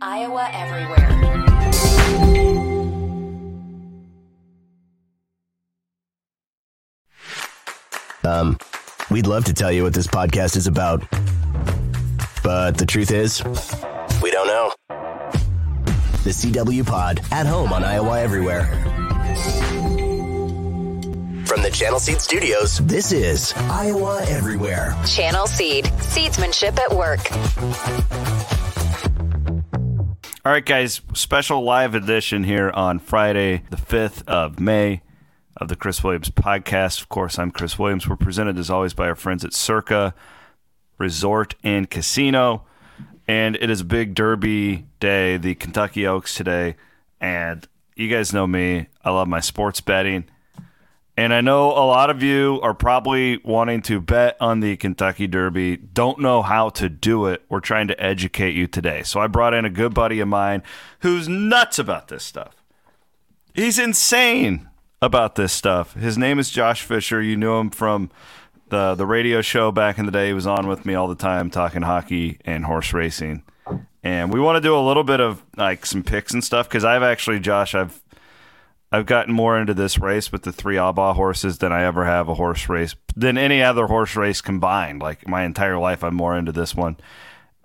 Iowa Everywhere. Um, we'd love to tell you what this podcast is about, but the truth is, we don't know. The CW Pod at home on Iowa Everywhere. From the Channel Seed Studios, this is Iowa Everywhere. Channel Seed. Seedsmanship at work. All right, guys, special live edition here on Friday, the 5th of May of the Chris Williams podcast. Of course, I'm Chris Williams. We're presented as always by our friends at Circa Resort and Casino. And it is a big derby day, the Kentucky Oaks today. And you guys know me, I love my sports betting. And I know a lot of you are probably wanting to bet on the Kentucky Derby, don't know how to do it. We're trying to educate you today. So I brought in a good buddy of mine who's nuts about this stuff. He's insane about this stuff. His name is Josh Fisher. You knew him from the the radio show back in the day. He was on with me all the time talking hockey and horse racing. And we want to do a little bit of like some picks and stuff because I've actually, Josh, I've I've gotten more into this race with the three Albaugh horses than I ever have a horse race than any other horse race combined. Like my entire life, I'm more into this one.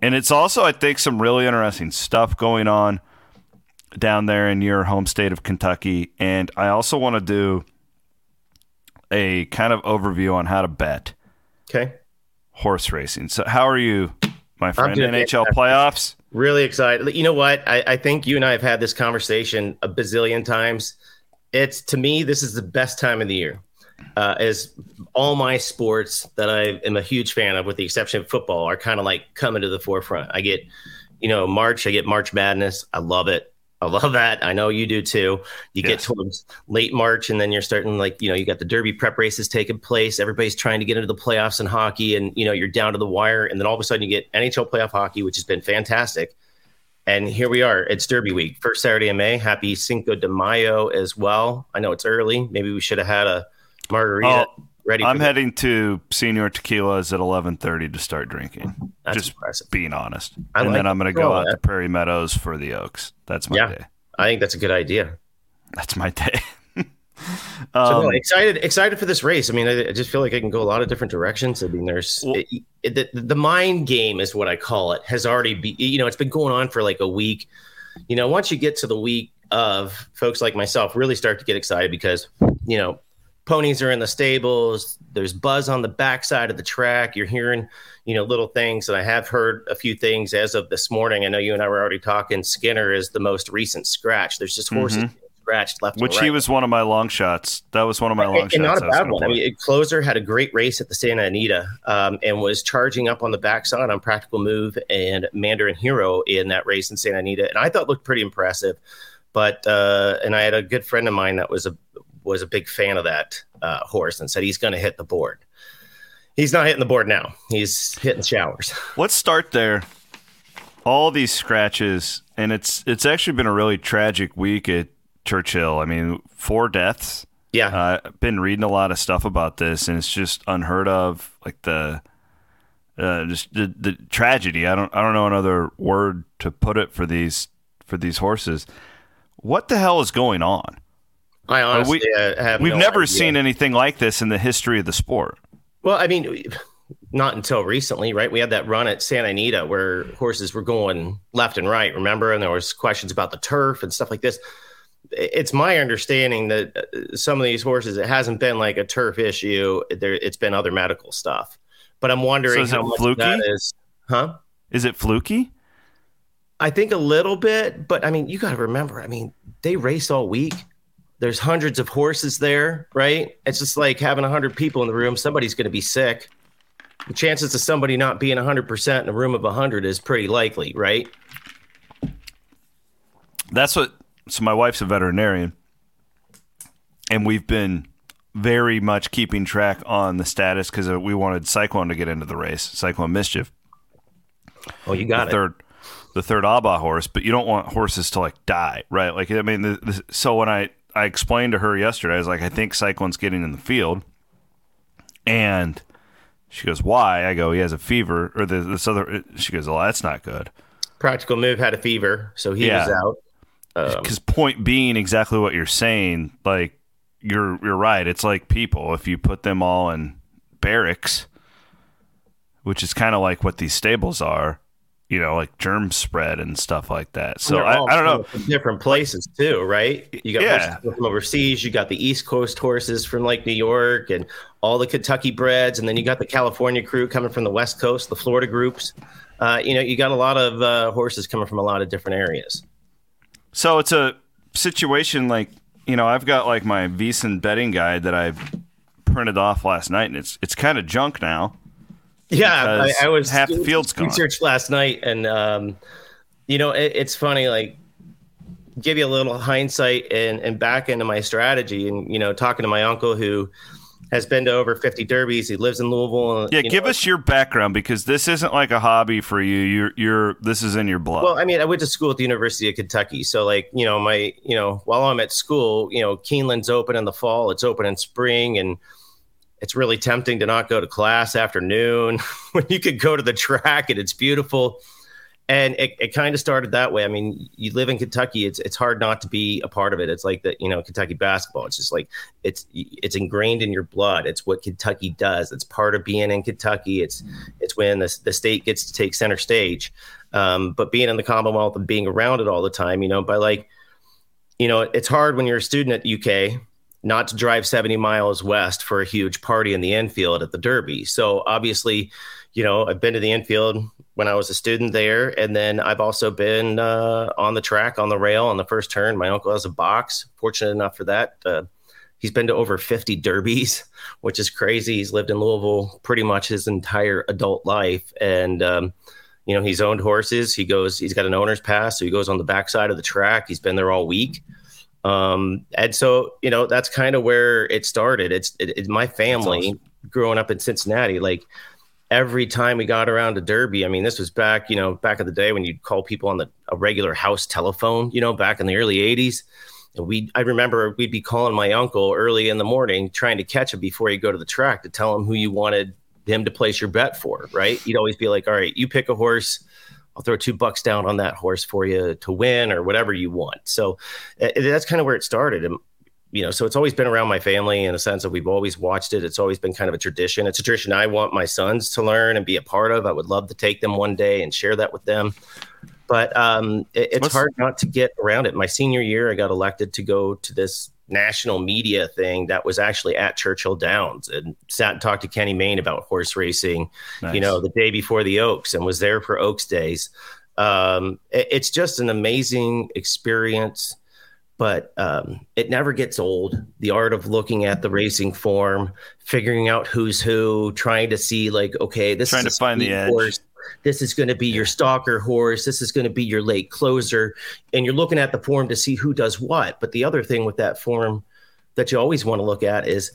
And it's also, I think, some really interesting stuff going on down there in your home state of Kentucky. And I also want to do a kind of overview on how to bet Okay. horse racing. So, how are you, my friend? NHL playoffs? Really excited. You know what? I, I think you and I have had this conversation a bazillion times. It's to me, this is the best time of the year. Uh, as all my sports that I am a huge fan of, with the exception of football, are kind of like coming to the forefront. I get, you know, March. I get March Madness. I love it. I love that. I know you do too. You get towards late March, and then you're starting like you know you got the Derby prep races taking place. Everybody's trying to get into the playoffs in hockey, and you know you're down to the wire. And then all of a sudden you get NHL playoff hockey, which has been fantastic. And here we are. It's Derby week, first Saturday in May. Happy Cinco de Mayo as well. I know it's early. Maybe we should have had a margarita Oh, ready. I'm heading to Senior Tequilas at 11:30 to start drinking. That's Just impressive. being honest. I and like then I'm going oh, to go out that. to Prairie Meadows for the Oaks. That's my Yeah. day. I think that's a good idea. That's my day. So um, no, excited, excited for this race. I mean, I, I just feel like I can go a lot of different directions. I mean, there's Well- it, it- the, the mind game is what I call it. Has already be, you know, it's been going on for like a week. You know, once you get to the week of folks like myself, really start to get excited because you know, ponies are in the stables. There's buzz on the backside of the track. You're hearing, you know, little things, and I have heard a few things as of this morning. I know you and I were already talking. Skinner is the most recent scratch. There's just horses getting scratched left, which right. he was one of my long shots. That was one of my long and, shots. and not a bad one. I mean, Closer had a great race at the Santa Anita um, and was charging up on the backside on Practical Move and Mandarin Hero in that race in Santa Anita, and I thought looked pretty impressive. But uh, and I had a good friend of mine that was a was a big fan of that uh, horse and said he's going to hit the board. He's not hitting the board now. He's hitting showers. Let's start there. All these scratches, and it's it's actually been a really tragic week at Churchill. I mean, four deaths. Yeah, Uh, I've been reading a lot of stuff about this, and it's just unheard of. Like the, uh, just the, the tragedy. I don't I don't know another word to put it for these for these horses. What the hell is going on? I honestly we- uh, have. We've no never idea. seen anything like this in the history of the sport. Well, I mean, not until recently, right? We had that run at Santa Anita where horses were going left and right, remember? And there was questions about the turf and stuff like this. It's my understanding that uh, some of these horses, it hasn't been like a turf issue. There, it's been other medical stuff. But I'm wondering So is how it much fluky? that is, huh? Is it fluky? I think a little bit, but I mean, you got to remember, I mean, they race all week. There's hundreds of horses there, right? It's just like having 100 people in the room. Somebody's going to be sick. The chances of somebody not being 100% in a room of 100 is pretty likely, right? That's what. So my wife's a veterinarian, and we've been very much keeping track on the status because uh, we wanted Cyclone to get into the race, Cyclone Mischief, Oh, you got the it. third, the third Albaugh horse. But you don't want horses to like die, right? Like I mean, the, the, so when I I explained to her yesterday, I was like, I think Cyclone's getting in the field, and she goes, "Why?" I go, "He has a fever." Or the, this other, she goes, "Oh, that's not good." Practical Move had a fever, so he Yeah. was out. Um, Because point being exactly what you're saying, like you're you're right. It's like people. If you put them all in barracks, which is kind of like what these stables are, you know, like germ spread and stuff like that. So I, I don't know. different places too, right? You got Yeah. horses from overseas. You got the East Coast horses from like New York and all the Kentucky breds, and then you got the California crew coming from the West Coast, the Florida groups. Uh, you know, you got a lot of uh, horses coming from a lot of different areas. So it's a situation like you know I've got like my Veasan betting guide that I printed off last night, and it's it's kind of junk now. Yeah, I, I was half the field's gone. research last night, and um, you know, it, it's funny. Like, give you a little hindsight and and back into my strategy, and you know, talking to my uncle who has been to over fifty derbies. He lives in Louisville. Uh, yeah, you give know, us your background because this isn't like a hobby for you. You're you're this is in your blood. Well, I mean, I went to school at the University of Kentucky, so like, you know, my, you know, while I'm at school, you know, Keeneland's open in the fall, it's open in spring, and it's really tempting to not go to class afternoon when you could go to the track and it's beautiful. And it, it kind of started that way. I mean, you live in Kentucky; it's it's hard not to be a part of it. It's like the you know Kentucky basketball. It's just like it's it's ingrained in your blood. It's what Kentucky does. It's part of being in Kentucky. It's it's when the the state gets to take center stage. Um, but being in the Commonwealth and being around it all the time, you know, by like, you know, it's hard when you're a student at UK not to drive 70 miles west for a huge party in the infield at the Derby. So obviously, you know, I've been to the infield when I was a student there, and then I've also been uh, on the track, on the rail, on the first turn. My uncle has a box. Fortunate enough for that. Uh, he's been to over 50 derbies, which is crazy. He's lived in Louisville pretty much his entire adult life, and um, you know, he's owned horses. He goes, he's got an owner's pass, so he goes on the backside of the track. He's been there all week. Um, and so, you know, that's kind of where it started. It's it, it, my family awesome. growing up in Cincinnati. Like every time we got around to Derby, I mean, this was back, you know, back in the day when you'd call people on the a regular house telephone, you know, back in the early 80s. And we, I remember we'd be calling my uncle early in the morning, trying to catch him before you go to the track to tell him who you wanted him to place your bet for. Right? You'd always be like, "All right, you pick a horse. I'll throw two bucks down on that horse for you to win, or whatever you want." So uh, that's kind of where it started. And you know, so it's always been around my family in a sense that we've always watched it. It's always been kind of a tradition. It's a tradition I want my sons to learn and be a part of. I would love to take them one day and share that with them but um, it, it's What's- hard not to get around it. My senior year, I got elected to go to this national media thing that was actually at Churchill Downs and sat and talked to Kenny Mayne about horse racing, Nice. you know, the day before the Oaks and was there for Oaks days. Um, it- it's just an amazing experience, but um, it never gets old. The art of looking at the racing form, figuring out who's who, trying to see like, okay, this Trying is to find the edge. horse. This is going to be your stalker horse. This is going to be your late closer. And you're looking at the form to see who does what. But the other thing with that form that you always want to look at is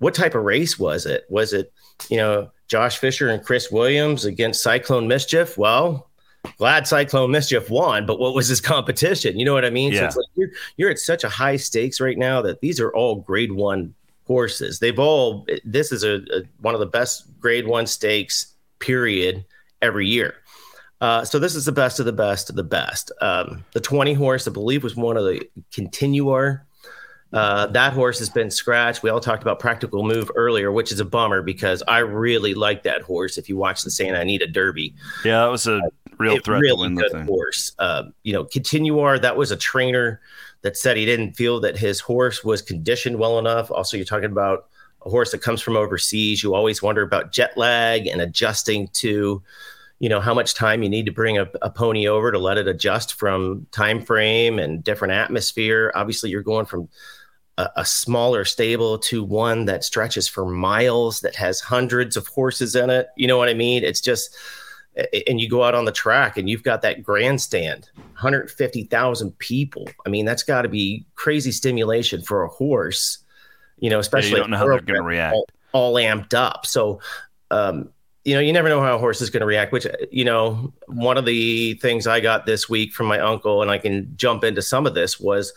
what type of race was it? Was it you know josh fisher and chris williams against cyclone mischief? Well glad cyclone mischief won but what was his competition you know what i mean so Yeah. it's like you're, you're at such a high stakes right now that these are all grade one horses they've all this is a, a one of the best grade one stakes period every year. Uh, so this is the best of the best of the best. Um, the 20 horse, I believe, was one of the continuar. Uh, that horse has been scratched. We all talked about Practical Move earlier, which is a bummer because I really like that horse. If you watch the Santa Anita Derby, yeah, that was a real it threat really to win the good thing. horse. Uh, you know, Continuar, that was a trainer that said he didn't feel that his horse was conditioned well enough. Also, you're talking about a horse that comes from overseas. You always wonder about jet lag and adjusting to, you know, how much time you need to bring a, a pony over to let it adjust from time frame and different atmosphere. Obviously, you're going from a, a smaller stable to one that stretches for miles that has hundreds of horses in it. You know what I mean? It's just and you go out on the track and you've got that grandstand 150,000 people. I mean, that's got to be crazy stimulation for a horse, you know, especially don't know how they're gonna react. All, all amped up. So, um, you know, you never know how a horse is going to react, which, you know, one of the things I got this week from my uncle, and I can jump into some of this, was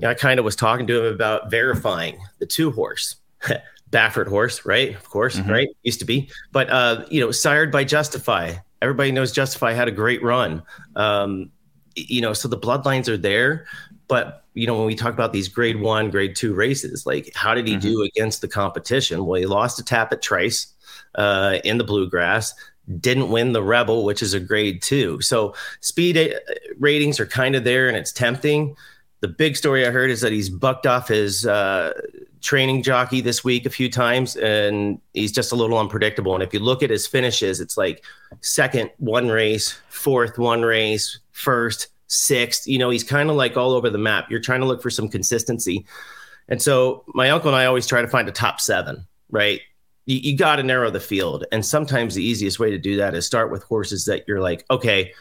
you know, I kind of was talking to him about verifying the two horse. Baffert horse, right? Of course, Mhm. right? Used to be, but uh, you know, sired by Justify, Everybody knows Justify had a great run. Um, you know, so the bloodlines are there. But you know, when we talk about these grade one, grade two races, like how did he mm-hmm. do against the competition? Well, he lost a Tapit Trice uh, in the bluegrass didn't win the Rebel, which is a grade two. So speed uh, ratings are kind of there and it's tempting. The big story I heard is that he's bucked off his uh, training jockey this week a few times and he's just a little unpredictable. And if you look at his finishes, it's like second, one race, fourth, one race, first, sixth. You know, he's kind of like all over the map. You're trying to look for some consistency. And so my uncle and I always try to find a top seven, right? you, you got to narrow the field. And sometimes the easiest way to do that is start with horses that you're like, okay,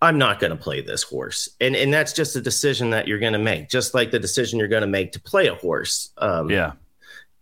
I'm not going to play this horse. And and that's just a decision that you're going to make, just like the decision you're going to make to play a horse. Um, yeah.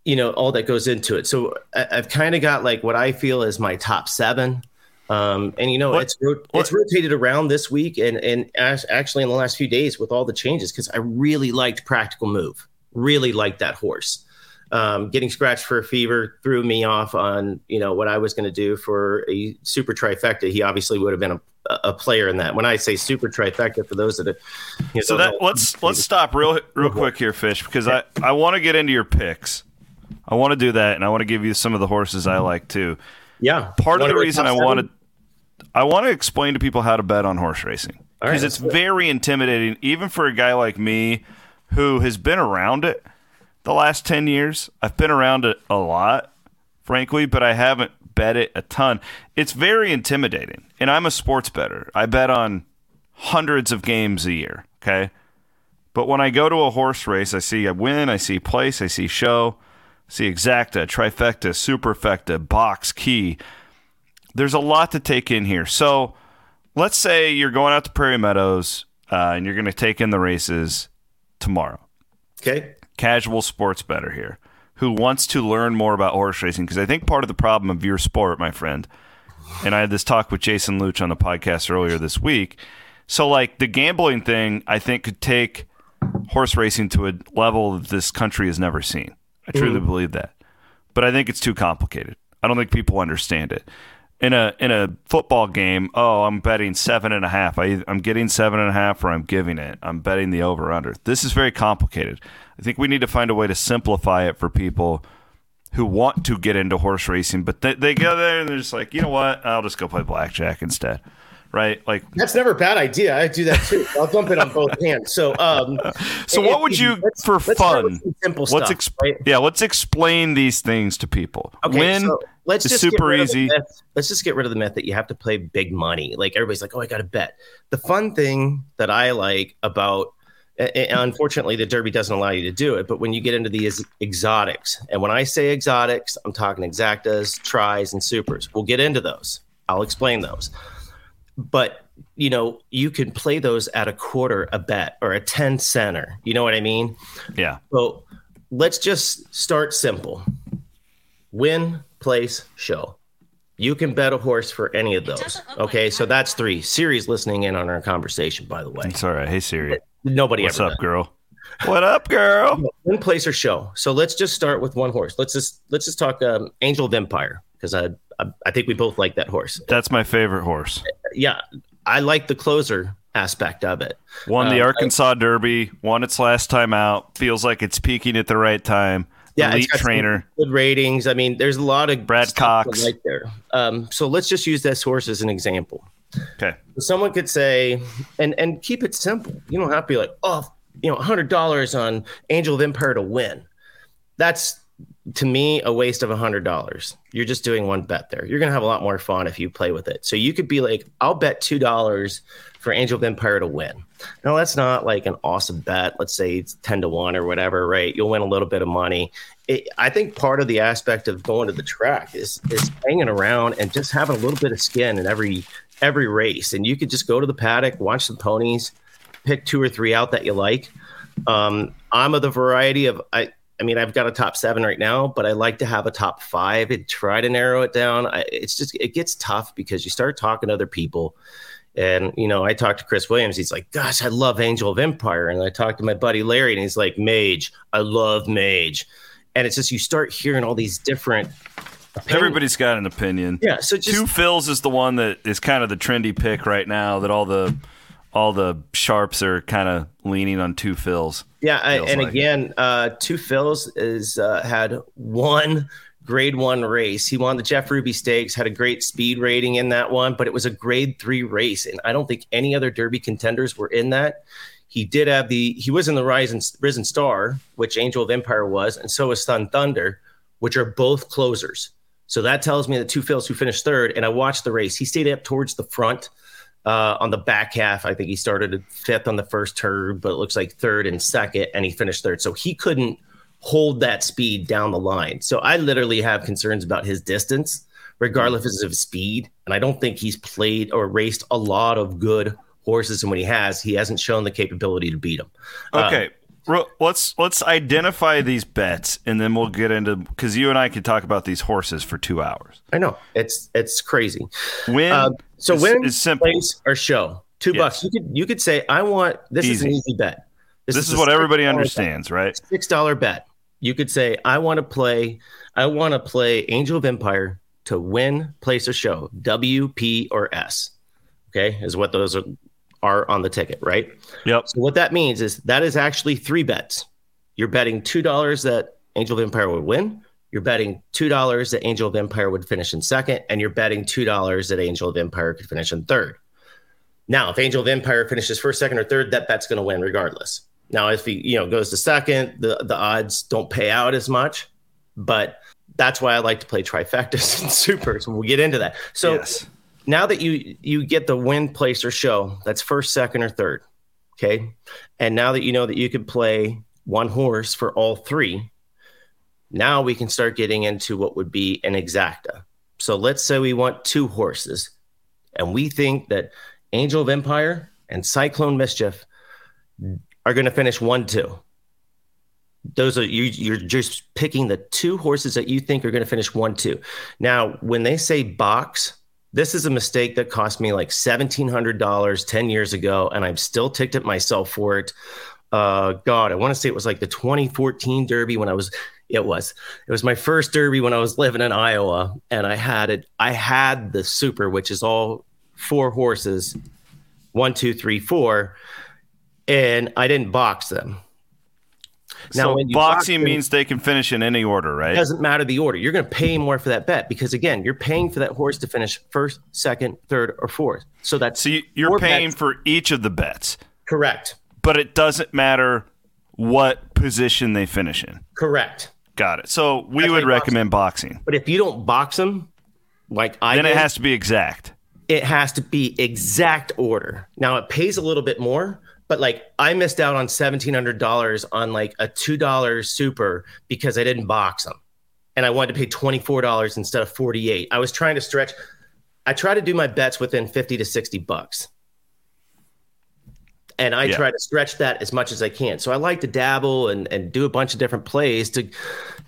You know, all that goes into it. So I, have kind of got like what I feel is my top seven. Um, and you know, what, it's it's rotated around this week and and actually in the last few days with all the changes because I really liked Practical Move, really liked that horse um, getting scratched for a fever threw me off on you know what I was going to do for a super trifecta. He obviously would have been a, a player in that. When I say super trifecta, for those that, are, you know, so that let's let's stop real real quick here, Fish, because I I want to get into your picks. I want to do that, and I want to give you some of the horses I like too. Yeah, part of the reason I wanted I want to explain to people how to bet on horse racing because right, it's very intimidating, even for a guy like me who has been around it the last 10 years. I've been around it a lot, frankly, but I haven't bet it a ton. It's very intimidating. And I'm a sports better. I bet on hundreds of games a year, okay? But when I go to a horse race, I see a win, I see place, I see show, I see exacta, trifecta, superfecta, box, key. There's a lot to take in here. So let's say you're going out to Prairie Meadows uh, and you're going to take in the races tomorrow. Okay casual sports better here who wants to learn more about horse racing because I think part of the problem of your sport, my friend, and I had this talk with Jason Loutsch on the podcast earlier this week. So, like the gambling thing, I think could take horse racing to a level that this country has never seen. I truly mm. believe that, but I think it's too complicated. I don't think people understand it. In a in a football game, oh, I'm betting seven and a half. I, I'm getting seven and a half, or I'm giving it. I'm betting the over under. This is very complicated. I think we need to find a way to simplify it for people who want to get into horse racing, but they, they go there and they're just like, you know what? I'll just go play blackjack instead. Right? Like that's never a bad idea. I do that too. I'll dump it on both hands. So, um, so what would you let's, for let's fun? Simple let's stuff. Exp- right? Yeah, let's explain these things to people. Okay, Win so let's just super easy. Let's just get rid of the myth that you have to play big money. Like everybody's like, oh, I got to bet. The fun thing that I like about unfortunately, the Derby doesn't allow you to do it. But when you get into these exotics, and when I say exotics, I'm talking exactas, tries, and supers. We'll get into those. I'll explain those. But you know, you can play those at a quarter a bet or a 10 center. You know what I mean? Yeah. So let's just start simple win, place, show. You can bet a horse for any of those. Okay. So that's three. Siri's listening in on our conversation, by the way. It's all right. Hey, Siri. Nobody What's up, does. girl? What up, girl? One place or show. So let's just start with one horse. Let's just let's just talk um, Angel of Empire because I, I, I think we both like that horse. That's my favorite horse. Yeah, I like the closer aspect of it. Won the uh, Arkansas I, Derby. Won its last time out. Feels like it's peaking at the right time. Yeah, elite trainer, good ratings. I mean, there's a lot of Brad Cox right there. Um, so let's just use this horse as an example. Okay. Someone could say, and and keep it simple. You don't have to be like, oh, you know, hundred dollars on Angel of Empire to win. That's to me a waste of a hundred dollars. You're just doing one bet there. You're gonna have a lot more fun if you play with it. So you could be like, I'll bet two dollars for Angel of Empire to win. Now that's not like an awesome bet. Let's say it's ten to one or whatever, right? You'll win a little bit of money. It, I think part of the aspect of going to the track is is hanging around and just having a little bit of skin in every every race, and you could just go to the paddock, watch the ponies, pick two or three out that you like. Um, I'm of the variety of I. I mean, I've got a top seven right now, but I like to have a top five and try to narrow it down. I, it's just it gets tough because you start talking to other people, and you know, I talked to Chris Williams. He's like, "Gosh, I love Angel of Empire," and I talked to my buddy Larry, and he's like, "Mage, I love Mage," and it's just you start hearing all these different Everybody's got an opinion. Yeah, so just Two Phil's is the one that is kind of the trendy pick right now. That all the all the sharps are kind of leaning on Two Phil's. Yeah, I, and like. again, uh, Two Phil's is uh, had one grade one race. He won the Jeff Ruby Stakes, had a great speed rating in that one, but it was a grade three race, and I don't think any other Derby contenders were in that. He did have the he was in the Rising Risen Star, which Angel of Empire was, and so was Sun Thunder, which are both closers. So that tells me that Two Phil's who finished third, and I watched the race. He stayed up towards the front. Uh, on the back half, I think he started fifth on the first turn, but it looks like third and second, and he finished third. So he couldn't hold that speed down the line. So I literally have concerns about his distance, regardless of his speed. And I don't think he's played or raced a lot of good horses. And when he has, he hasn't shown the capability to beat them. Okay, ro- let's let's identify these bets, and then we'll get into because you and I could talk about these horses for two hours. I know it's it's crazy. Win. Um, so is, win, is simple. place, or show two Yes. bucks. You could you could say I want this is an Easy. easy bet. This is a what everybody $6 bet. understands, right? six dollar bet. You could say, I want to play, I want to play Angel of Empire to win, place, or show. W, P, or S. Okay, is what those are, are on the ticket, right? Yep. So what that means is that is actually three bets. You're betting two dollars that Angel of Empire would win. You're betting two dollars that Angel of Empire would finish in second, and you're betting two dollars that Angel of Empire could finish in third. Now, if Angel of Empire finishes first, second, or third, that bet's going to win regardless. Now, if he you know goes to second, the the odds don't pay out as much, but that's why I like to play trifectas and supers. We'll get into that. So yes. Now that you you get the win, place, or show, that's first, second, or third. Okay, and now that you know that you can play one horse for all three, now we can start getting into what would be an exacta. So let's say we want two horses, and we think that Angel of Empire and Cyclone Mischief are going to finish one two. Those are you, you're just picking the two horses that you think are going to finish one two. Now, when they say box, this is a mistake that cost me like seventeen hundred dollars ten years ago, and I'm still ticked at myself for it. Uh, God, I want to say it was like the 2014 Derby when I was. It was. It was my first Derby when I was living in Iowa, and I had it. I had the Super, which is all four horses, one, two, three, four, and I didn't box them. Now, so boxing them- means they can finish in any order, right? It doesn't matter the order. You're going to pay more for that bet because again, you're paying for that horse to finish first, second, third, or fourth. So that's So you, you're paying bets. for each of the bets, correct. but it doesn't matter what position they finish in. Correct. Got it. So we That's would like recommend boxing. But if you don't box them, like I Then it has to be exact. it has to be exact order. Now it pays a little bit more, but like I missed out on seventeen hundred dollars on like a two dollar super because I didn't box them, and I wanted to pay twenty four dollars instead of forty eight. I was trying to stretch. I try to do my bets within fifty to sixty bucks, and I Yeah. try to stretch that as much as I can. So I like to dabble and and do a bunch of different plays to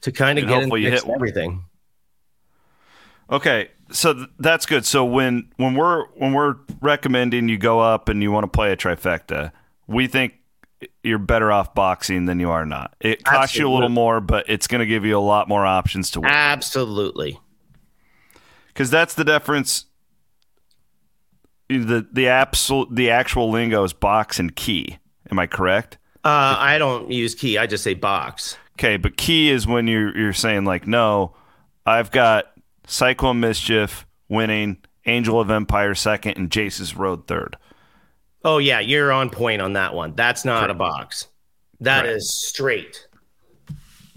to kind of get into hopefully you hit everything. Okay, so th- that's good. So when when we're when we're recommending you go up and you want to play a trifecta, we think you're better off boxing than you are not. It costs you a little more, but it's going to give you a lot more options to win. Absolutely. Because that's the difference. The the absolute the actual lingo is box and key. Am I correct? Uh, I don't use key. I just say box. Okay, but key is when you're you're saying like, no, I've got Cyclone Mischief winning, Angel of Empire second, and Jace's Road third. Oh yeah, you're on point on that one. That's not a box. That is Correct. straight.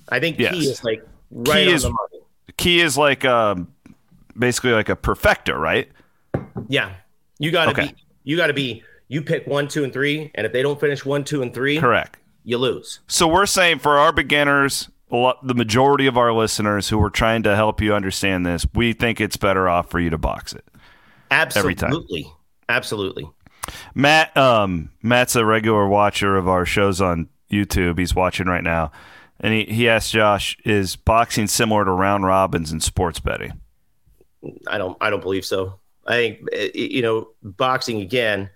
I think Yes. key is like right Key on is- the money. Key is like um, basically like a perfecta, right? Yeah, you got to Okay. be. You got to be. You pick one, two, and three, and if they don't finish one, two, and three, Correct. you lose. So we're saying for our beginners, lot, the majority of our listeners who are trying to help you understand this, we think it's better off for you to box it. time. Absolutely, absolutely. Matt, um, Matt's a regular watcher of our shows on YouTube. He's watching right now, and he, he asked Josh, "Is boxing similar to round robins in sports betting?" I don't. I don't believe so. I think eh, you know boxing again.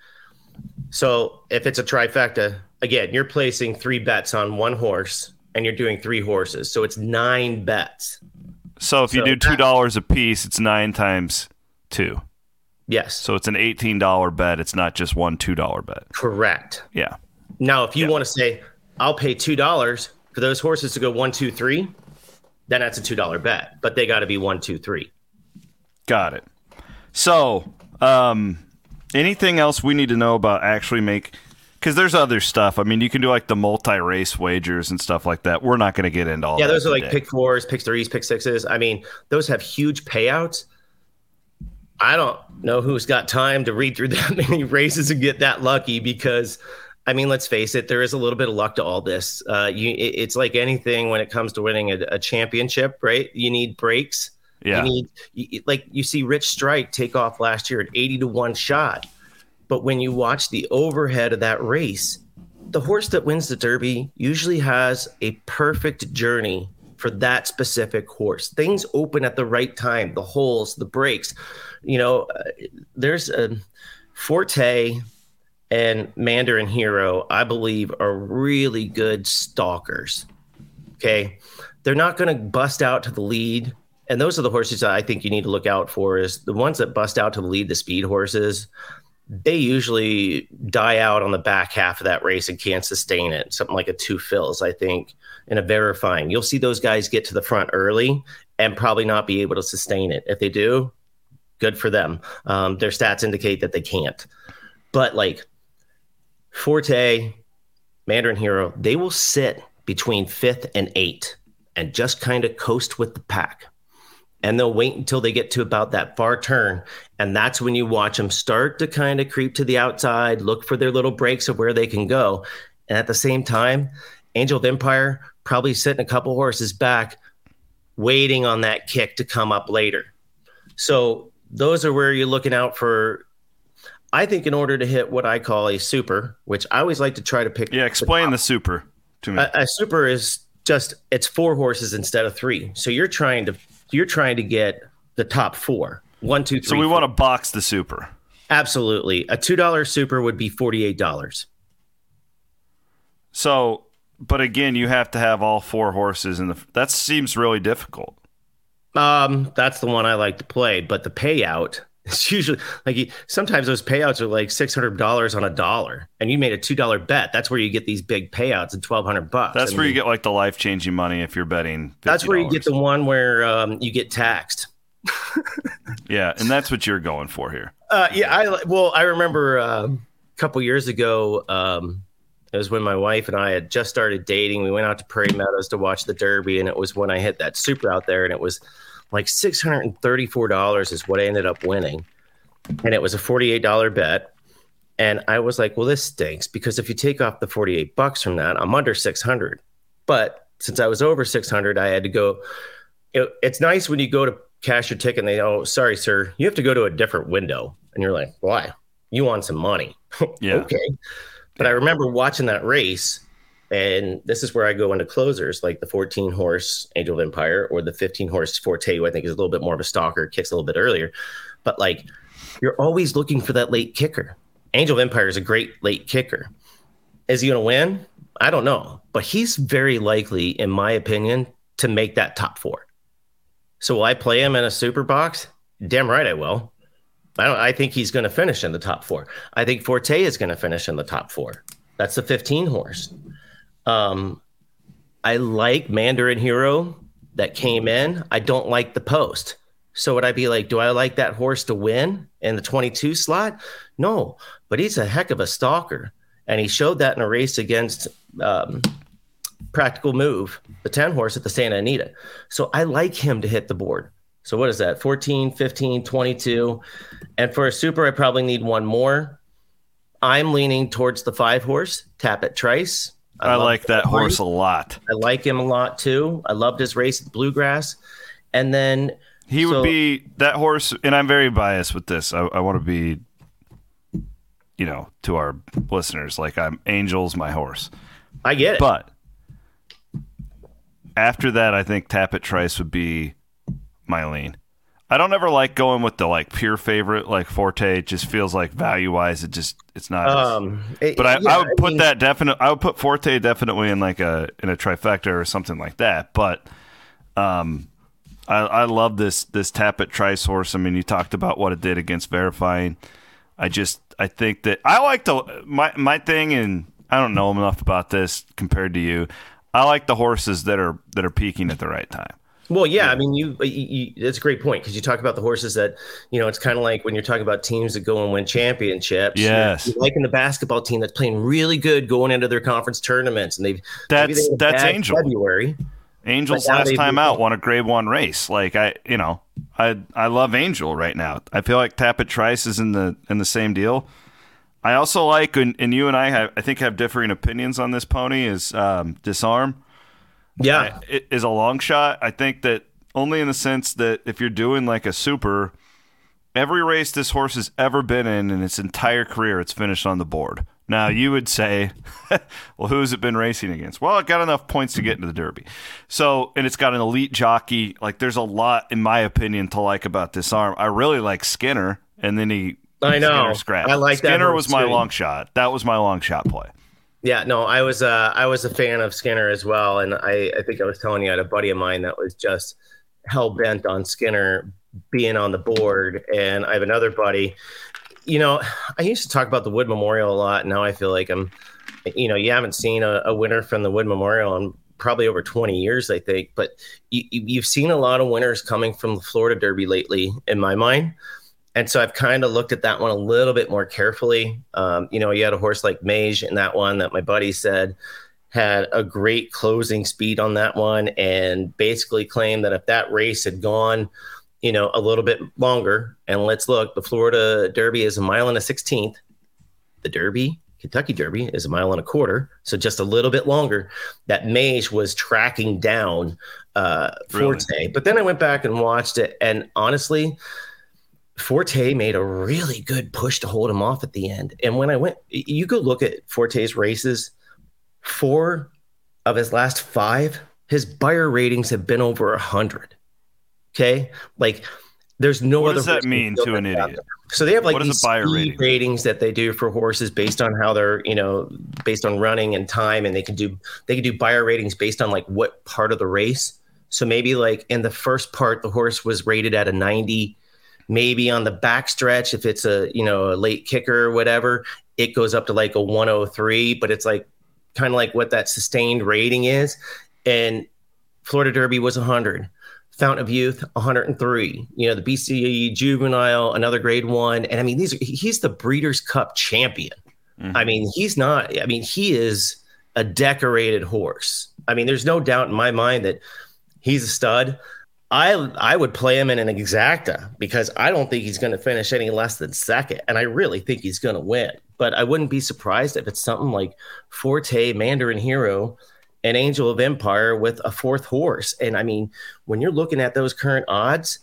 So if it's a trifecta, again, you're placing three bets on one horse, and you're doing three horses. So it's nine bets. So if you do two dollars a piece, it's nine times two. Yes, So it's an eighteen dollar bet. It's not just one two dollar bet. correct. Yeah. Now, if you Yeah. want to say, I'll pay two dollars for those horses to go one, two, three, then that's a two dollar bet. But they got to be one, two, three. Got it. So, um, anything else we need to know about actually make? Because there's other stuff. I mean, you can do like the multi-race wagers and stuff like that. We're not going to get into all. Yeah, that those are like pick fours, pick threes, pick sixes. I mean, those have huge payouts. I don't know who's got time to read through that many races and get that lucky because, I mean, let's face it, there is a little bit of luck to all this. Uh, you, it, it's like anything when it comes to winning a, a championship, right? You need breaks. Yeah. You need, you, like you see Rich Strike take off last year at 80 to one shot. But when you watch the overhead of that race, the horse that wins the Derby usually has a perfect journey for that specific horse. Things open at the right time, the holes, the breaks. You know, uh, there's a Forte and Mandarin Hero, I believe, are really good stalkers. Okay. They're not going to bust out to the lead. And those are the horses that I think you need to look out for is the ones that bust out to the lead, the speed horses they usually die out on the back half of that race and can't sustain it. Something like a Two Phil's, I think, in a verifying. You'll see those guys get to the front early and probably not be able to sustain it. If they do, good for them. Um, their stats indicate that they can't. But like Forte, Mandarin Hero, they will sit between fifth and eight and just kind of coast with the pack and they'll wait until they get to about that far turn and that's when you watch them start to kind of creep to the outside look for their little breaks of where they can go and at the same time angel of empire probably sitting a couple horses back waiting on that kick to come up later so those are where you're looking out for i think in order to hit what i call a super which i always like to try to pick Yeah. Explain the super to me. a, a super is just it's four horses instead of three so you're trying to you're trying to get the top four one two three so we four. want to box the super. absolutely a two dollar super would be forty eight dollars So, but again, you have to have all four horses in the. That seems really difficult. Um that's the one i like to play but the payout is usually like sometimes those payouts are like six hundred dollars on a dollar and you made a two dollar bet that's where you get these big payouts at twelve hundred bucks That's I where you get like the life changing money if you're betting. $50. that's where you get the one where um, you get taxed Yeah, and that's what you're going for here. Uh, yeah, I well, I remember um, a couple years ago. Um, it was when my wife and I had just started dating. We went out to Prairie Meadows to watch the Derby, and it was when I hit that super out there, and it was like six hundred and thirty-four dollars is what I ended up winning, and it was a forty-eight dollar bet. And I was like, well, this stinks because if you take off the forty-eight bucks from that, I'm under six hundred. But since I was over six hundred, I had to go. It, it's nice when you go to cash your ticket and they oh sorry sir you have to go to a different window and you're like why you want some money Yeah. okay but i remember watching that race and this is where i go into closers like the 14 horse angel of empire or the 15 horse forte who i think is a little bit more of a stalker kicks a little bit earlier. But like you're always looking for that late kicker. Angel of empire is a great late kicker. Is he going to win? I don't know. But he's very likely in my opinion to make that top four. So will I play him in a super box? Damn right I will. I I think he's going to finish in the top 4. I think Forte is going to finish in the top 4. That's the 15 horse. Um I like Mandarin Hero that came in. I don't like the post. So would I be like, do I like that horse to win in the 22 slot? No, but he's a heck of a stalker. And he showed that in a race against um, practical move, the 10 horse at the Santa Anita. So I like him to hit the board. So what is that? 14, 15, 22. And for a super, I probably need one more. I'm leaning towards the five horse, Tapit Trice. I, love like that horse a lot. I like him a lot too. I loved his race at Bluegrass. And then He would be that horse, and I'm very biased with this. I, I want to be, you know, to our listeners, like I'm Angel's my horse. I get it. But after that, I think Tapit Trice would be my lean. I don't ever like going with the like pure favorite like Forte. It just feels like value wise, it just it's not. as- um, it- but I, yeah, I would put mean, that definite. I would put Forte definitely in like a in a trifecta or something like that. But um, I, I love this this Tapit Trice horse. I mean, you talked about what it did against verifying. I just I think that I like the my my thing, and I don't know enough about this compared to you. I like the horses that are that are peaking at the right time. Well, yeah, I mean, you, you, you that's a great point because you talk about the horses that you know. It's kind of like when you're talking about teams that go and win championships. Yes, you're, you're liking the basketball team that's playing really good going into their conference tournaments, and they've that's they that's Angel February. Angel's last time out won a Grade One race. Like I, you know, I I love Angel right now. I feel like Tapit Trice is in the in the same deal. I also like, and, and you and I have, I think, have differing opinions on this pony. Is um, Disarm? Yeah, it is a long shot. I think that only in the sense that if you're doing like a super, every race this horse has ever been in in its entire career, it's finished on the board. Now you would say, well, who's it been racing against? Well, it got enough points to get into the Derby. So, and it's got an elite jockey. Like, there's a lot, in my opinion, to like about Disarm. I really like Skinner, and then he. I know. Scratch. I like Skinner was my long shot. That was my long shot play. Yeah, no, I was uh, I was a fan of Skinner as well, and I, I think I was telling you I had a buddy of mine that was just hell bent on Skinner being on the board, and I have another buddy. You know, I used to talk about the Wood Memorial a lot. Now I feel like I'm, you know, you haven't seen a, a winner from the Wood Memorial in probably over 20 years, I think. But you, you've seen a lot of winners coming from the Florida Derby lately, in my mind. And so I've kind of looked at that one a little bit more carefully. Um, you know, you had a horse like Mage in that one that my buddy said had a great closing speed on that one and basically claimed that if that race had gone, you know, a little bit longer, and let's look, the Florida Derby is a mile and a 16th. The Derby, Kentucky Derby, is a mile and a quarter. So just a little bit longer. That Mage was tracking down uh, Forte. Really? But then I went back and watched it. And honestly, Forte made a really good push to hold him off at the end. And when I went, you go look at Forte's races, four of his last five, his Beyer ratings have been over a hundred. Okay, like there's no What other. What does that mean to an idiot? So they have like What is a these Beyer rating? ratings that they do for horses based on how they're, you know, based on running and time, and they can do they can do Beyer ratings based on like what part of the race. So maybe like in the first part, the horse was rated at a 90. Maybe on the back stretch, if it's a you know a late kicker or whatever, it goes up to like a 103. But it's like kind of like what that sustained rating is. And Florida Derby was 100. Fountain of Youth 103. You know the BCE Juvenile, another Grade One, and I mean these. Are, he's the Breeders' Cup champion. Mhm. I mean he's not. I mean he is a decorated horse. I mean there's no doubt in my mind that he's a stud. I I would play him in an exacta because I don't think he's going to finish any less than second, and I really think he's going to win. But I wouldn't be surprised if it's something like Forte, Mandarin Hero, and Angel of Empire with a fourth horse. And I mean, when you're looking at those current odds,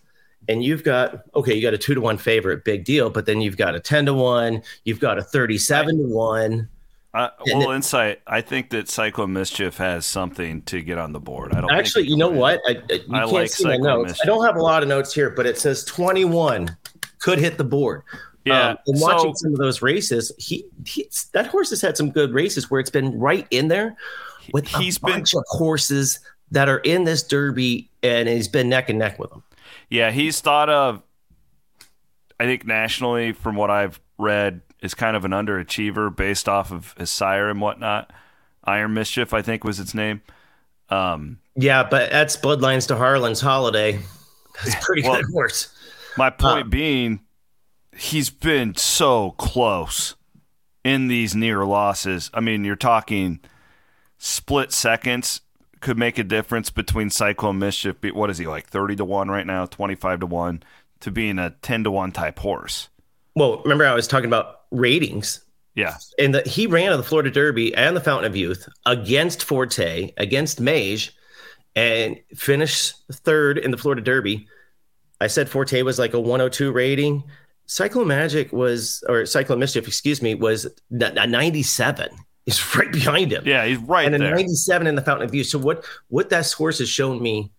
and you've got okay, you got a two to one favorite, big deal, but then you've got a ten to one, you've got a thirty-seven to one. Uh, well, insight. I think that Cyclone Mischief has something to get on the board. I don't Actually, you know what? I, I- you I can't like see my notes. Mischief. I don't have a lot of notes here, but it says 21 could hit the board. Yeah. Um, and watching so some of those races, he he's, that horse has had some good races where it's been right in there with He's a been- bunch of horses that are in this derby, and he's been neck and neck with them. yeah, he's thought of. I think nationally, from what I've read, is kind of an underachiever based off of his sire and whatnot. Iron Mischief, I think, was its name. Um, Yeah, but that's Bloodlines to Harlan's Holiday. That's a pretty Well, good horse. My point Uh, being, he's been so close in these near losses. I mean, you're talking split seconds could make a difference between Cyclone Mischief. What is he like, thirty to one right now, twenty five to one, to being a ten to one type horse? Well, remember I was talking about ratings. Yeah, and the, he ran of the Florida Derby and the Fountain of Youth against Forte, against Mage, and finished third in the Florida Derby. I said Forte was like a 102 rating. Cyclo Magic was, or Cyclo Mischief, excuse me, was a 97. He's right behind him. yeah, he's right and a there. 97 in the Fountain of Youth. So what what that horse has shown me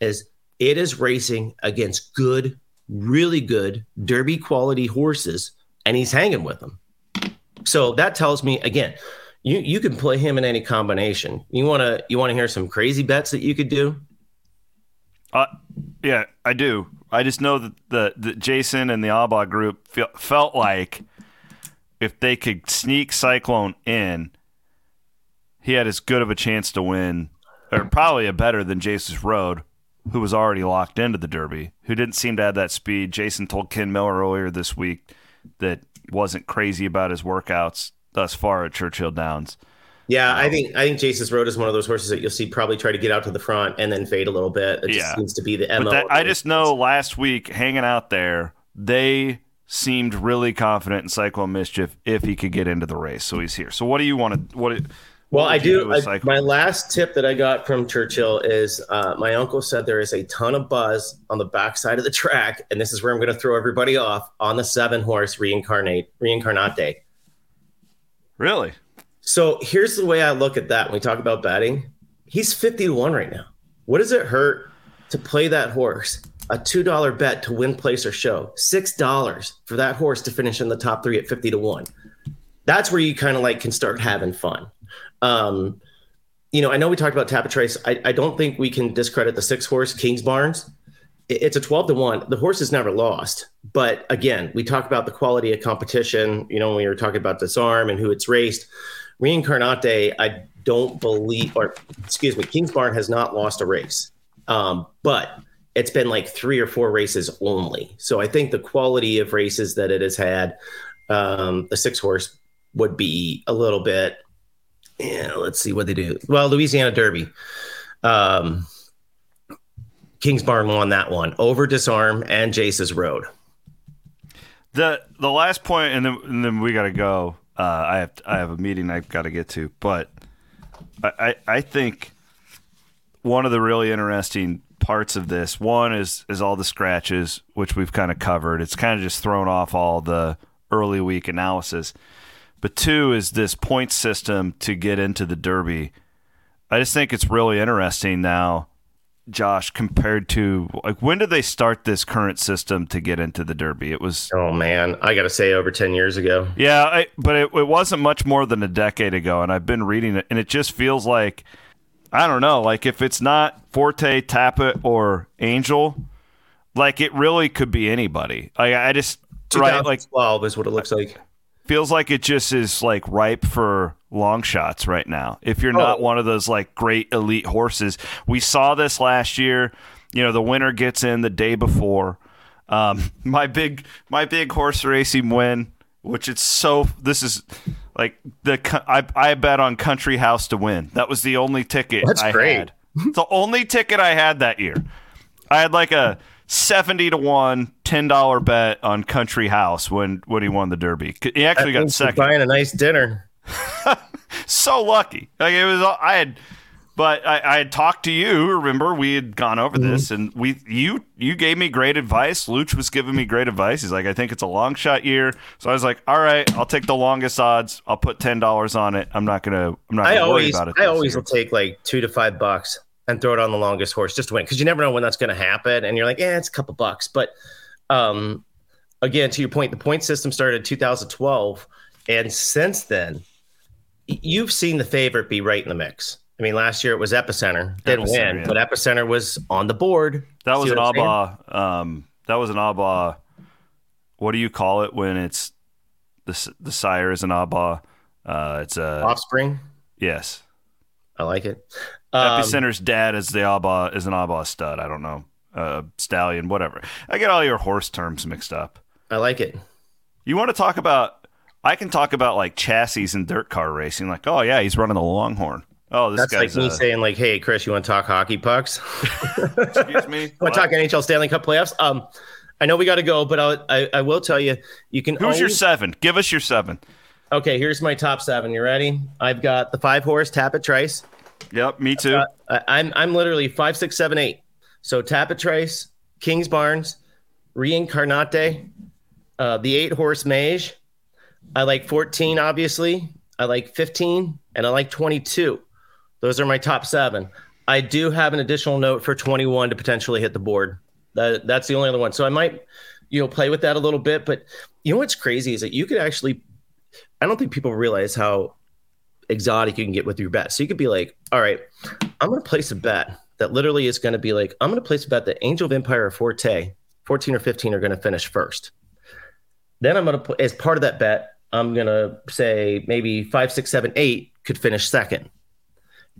is it is racing against good, really good Derby quality horses, and he's hanging with them. So that tells me again, you you can play him in any combination. You want to you want to hear some crazy bets that you could do? Uh, Yeah, I do. I just know that the, the Jason and the Albaugh group feel, felt like if they could sneak Cyclone in, he had as good of a chance to win, or probably a better than Jace's Road, who was already locked into the Derby, who didn't seem to have that speed. Jason told Ken Miller earlier this week that wasn't crazy about his workouts thus far at Churchill Downs. Yeah, I um, think I think Jace's Road is one of those horses that you'll see probably try to get out to the front and then fade a little bit. It Yeah. just seems to be the MO. that, I just know last week hanging out there, they seemed really confident in Cyclone Mischief if he could get into the race. So he's here. So what do you want to what? Well, I do. I, my last tip that I got from Churchill is uh, my uncle said there is a ton of buzz on the backside of the track, and this is where I'm going to throw everybody off on the seven horse reincarnate reincarnate. really? So here's the way I look at that when we talk about betting. He's 50 to 1 right now. What does it hurt to play that horse? A $2 bet to win, place, or show. $6 for that horse to finish in the top three at 50 to 1. That's where you kind of like can start having fun. Um, you know, I know we talked about Tapit Trice. I, I don't think we can discredit the six horse Kingsbarns. It- It's a 12 to 1. The horse has never lost. But again, we talk about the quality of competition. You know, when we were talking about Disarm and who it's raced. Reincarnate, I don't believe, or excuse me, Kings Barn has not lost a race. Um, but it's been like three or four races only. So I think the quality of races that it has had, um, the six horse would be a little bit. Yeah, let's see what they do. Well, Louisiana Derby. Um, Kings Barn won that one over Disarm and Jace's Road. The the last point, and then and then we got to go. Uh, I have I have a meeting I've got to get to, but I, I I think one of the really interesting parts of this one is is all the scratches, which we've kind of covered. It's kind of just thrown off all the early week analysis. But two is this point system to get into the Derby. I just think it's really interesting now, Josh, compared to like when did they start this current system to get into the Derby? It was Oh man, I got to say, over ten years ago. yeah, I, but it, it wasn't much more than a decade ago, and I've been reading it, and it just feels like I don't know, like if it's not Forte, Tapit, or Angel, like it really could be anybody. Like I just right, like 2012 is what it looks like. Feels like it just is like ripe for long shots right now. If you're not Oh. one of those like great elite horses, we saw this last year. You know, the winner gets in the day before. Um, my big, my big horse racing win, which it's so. This is like the I I bet on Country House to win. That was the only ticket That's I great. had. the only ticket I had that year. I had like a 70 to 1 $10 bet on Country House when when he won the Derby. He actually got second. Buying a nice dinner. So lucky. Like it was I had but I, I had talked to you, remember we had gone over Mm-hmm. this and we you you gave me great advice. Loutsch was giving me great advice. He's like, I think it's a long shot year. So I was like, All right, I'll take the longest odds. I'll put ten dollars on it. I'm not gonna I'm not gonna worry always, about it. I always year. will take like two to five bucks and throw it on the longest horse just to win because you never know when that's going to happen. And you're like, yeah, it's a couple bucks. But um, again, to your point, the point system started in 2012, and since then, you've seen the favorite be right in the mix. I mean, last year it was Epicenter, didn't Epicenter, win, yeah. but Epicenter was on the board. That was an Albaugh. Um, that was an Albaugh. What do you call it when it's the the sire is an Albaugh? Uh, it's a Offspring. yes. I like it. Um, Epicenter's dad is the Albaugh is an Albaugh stud. I don't know, uh, stallion, whatever. I get all your horse terms mixed up. I like it. You want to talk about? I can talk about like chassis and dirt car racing. Like, oh yeah, he's running the Longhorn. Oh, this That's like me saying, like, "Hey, Chris, you want to talk hockey pucks?" excuse me. Want to talk NHL Stanley Cup playoffs? Um, I know we got to go, but I'll, I I will tell you, you can. Who's your seven? Give us your seven. Okay, here's my top seven. You ready? I've got the five horse Tapit Trice. Yep, me too. Uh, I'm I'm literally five, six, seven, eight. So Tapit Trice, Kingsbarns, Reincarnate, uh, the eight horse Mage. I like 14, obviously. I like 15, and I like 22. Those are my top seven. I do have an additional note for 21 to potentially hit the board. That that's the only other one. So I might, you know, play with that a little bit. But you know what's crazy is that you could actually. I don't think people realize how exotic you can get with your bet. So you could be like, all right, I'm going to place a bet that literally is going to be like, I'm going to place a bet that Angel of Empire or Forte, 14 or 15, are going to finish first. Then I'm going to as part of that bet, I'm going to say maybe five, six, seven, eight could finish second.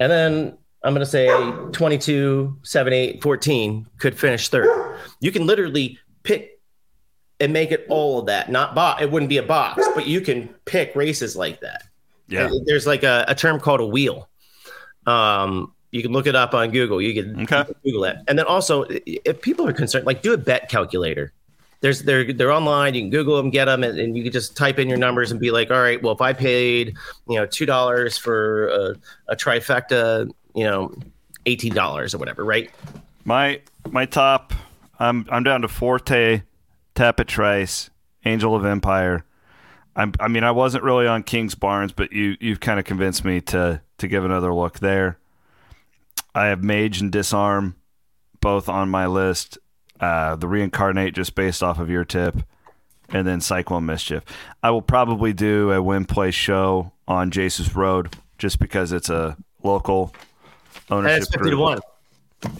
And then I'm going to say 22, 7, 8, 14 could finish third. You can literally pick and make it all of that. Not box. It wouldn't be a box, but you can pick races like that. Yeah. There's like a, a term called a wheel. Um, you can look it up on Google. You can, Okay. you can Google it. And then also, if people are concerned, like do a bet calculator. There's they're they're online. You can Google them, get them, and, and you can just type in your numbers and be like, all right, well, if I paid you know two dollars for a, a trifecta, you know, eighteen dollars or whatever, right? My my top, I'm I'm down to Forte, Trice, Angel of Empire. I'm, I mean, I wasn't really on Kingsbarns, but you you've kind of convinced me to to give another look there. I have Mage and Disarm both on my list. Uh, the Reincarnate just based off of your tip, and then Cyclone Mischief. I will probably do a win play show on Jace's Road just because it's a local ownership it's fifty to group. one.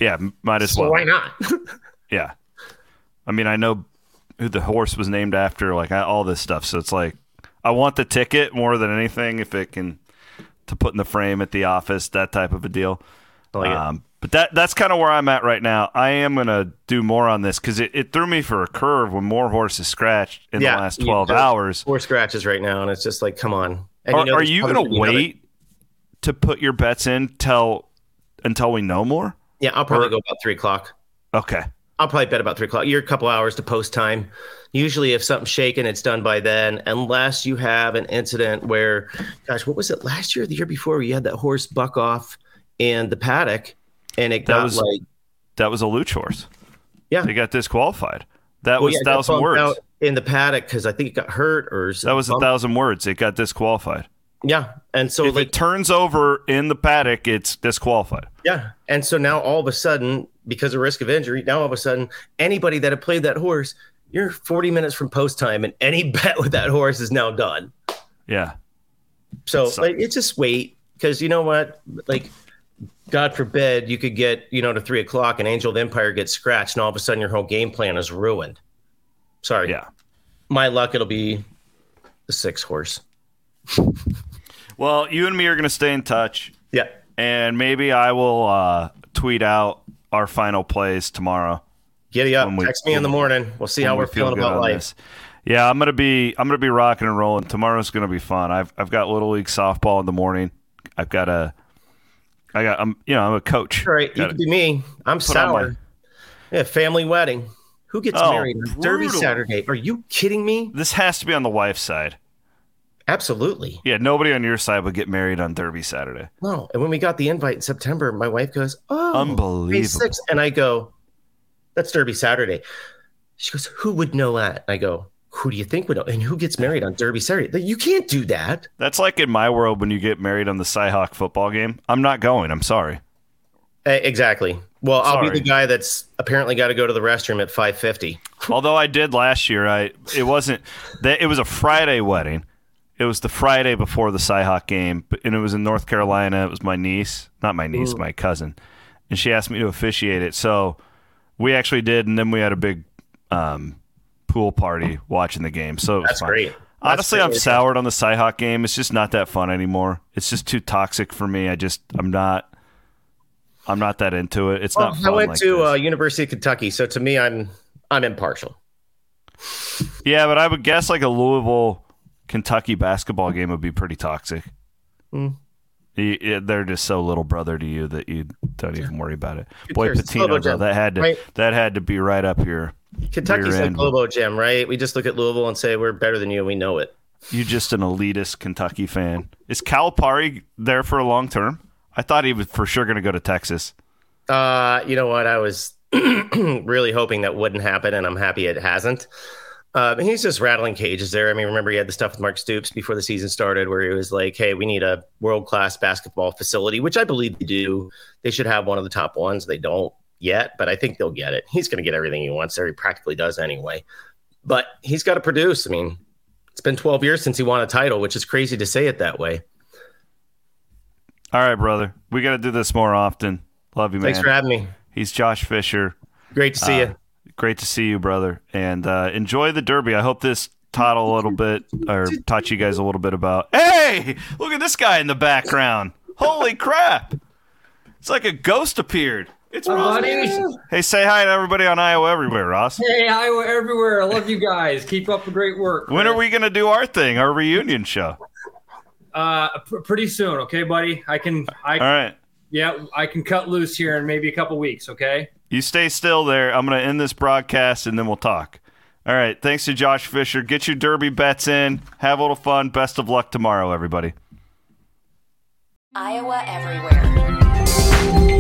Yeah, might as So well. why not? Yeah. I mean, I know who the horse was named after, like I, all this stuff. So it's like, I want the ticket more than anything if it can to put in the frame at the office, that type of a deal. Like. Um, but that that's kind of where I'm at right now. I am gonna do more on this because it, it threw me for a curve when more horses scratched in Yeah, the last 12 there's hours. Four scratches right now, and it's just like, come on. And Are, know are you gonna wait to put your bets in till until we know more? Yeah, I'll probably or- go about three o'clock. Okay. I'll probably bet about three o'clock. You're a couple hours to post time. Usually, if something's shaken, it's done by then, unless you have an incident where, gosh, what was it last year or the year before? You had that horse buck off in the paddock, and it That got was- like, That was a Loutsch horse. yeah, They got disqualified. That well, was yeah, thousand words. out in the paddock because I think it got hurt or That was a thousand words. It got disqualified. Yeah, and so if like it turns over in the paddock, it's disqualified. Yeah. And so now all of a sudden, because of risk of injury, now all of a sudden, anybody that had played that horse, you're 40 minutes from post time, and any bet with that horse is now done. Yeah. So like, it's just wait, because you know what? Like, God forbid you could get, you know, to three o'clock and Angel of Empire gets scratched, and all of a sudden your whole game plan is ruined. Sorry. Yeah. My luck, it'll be the six horse. Well, you and me are going to stay in touch, Yeah. and maybe I will uh, tweet out our final plays tomorrow. Giddy up. We- Text me in the morning. We'll see how when we we're feeling about life. this. Yeah, I'm gonna be I'm gonna be rocking and rolling. Tomorrow's gonna be fun. I've I've got little league softball in the morning. I've got a I got I'm you know I'm a coach. All right, you can be me. I'm sour. my- Yeah, family wedding. Who gets Oh, married on Derby. Saturday? Are you kidding me? This has to be on the wife's side. Absolutely. Yeah, nobody on your side would get married on Derby Saturday. No. And when we got the invite in September, my wife goes, "Oh, Unbelievable. 6th." and I go, "That's Derby Saturday." She goes, "Who would know that?" I go, "Who do you think would know?" And who gets married on Derby Saturday? You can't do that. That's like in my world when you get married on the Cyhawk football game. I'm not going. I'm sorry. Eh, exactly. Well, I'll be the guy that's apparently got to go to the restroom at 5:50. Although I did last year, I it wasn't that it was a Friday wedding. It was the Friday before the Cyhawk game, and it was in North Carolina. It was my niece, not my niece, my cousin, and she asked me to officiate it. So we actually did, and then we had a big um, pool party watching the game. So it was That's fun. great. Honestly, That's I'm soured on the Cyhawk game. It's just not that fun anymore. It's just too toxic for me. I just I'm not I'm not that into it. It's Well, not. I Fun went like to uh, University of Kentucky, so to me, I'm I'm impartial. Yeah, but I would guess like a Louisville Kentucky basketball game would be pretty toxic. Hmm. You- they're just so little brother to you that you don't even worry about it. Who Boy cares? Pitino, though, that had to right? that had to be right up here. Kentucky's like end. Lobo Gem, right? We just look at Louisville and say we're better than you, and we know it. You're just an elitist Kentucky fan. Is Calipari there for a long term? I thought he was for sure going to go to Texas. Uh, you know what? I was really hoping that wouldn't happen, and I'm happy it hasn't. Uh, he's just rattling cages there. I mean, remember he had the stuff with Mark Stoops before the season started, where he was like, "Hey, we need a world class basketball facility," which I believe they do. They should have one of the top ones. They don't yet, but I think they'll get it. He's going to get everything he wants there. He practically does anyway. But he's got to produce. I mean, it's been 12 years since he won a title, which is crazy to say it that way. All right, brother. We got to do this more often. Love you, man. Thanks for having me. He's Josh Fisher. Great to see Uh, you. Great to see you, brother. And uh, enjoy the Derby. I hope this taught a little bit or taught you guys a little bit about. Hey, look at this guy in the background. Holy crap! It's like a ghost appeared. It's Ross. Hey, say hi to everybody on Iowa everywhere, Ross. Hey, Iowa everywhere. I love you guys. Keep up the great work. When are we gonna do our thing, our reunion show? Uh, pr- pretty soon, okay, buddy. I can. I All right. yeah, I can cut loose here in maybe a couple weeks. Okay. You stay still there. I'm going to end this broadcast and then we'll talk. All right. Thanks to Josh Fisher. Get your Derby bets in. Have a little fun. Best of luck tomorrow, everybody. Iowa Everywhere.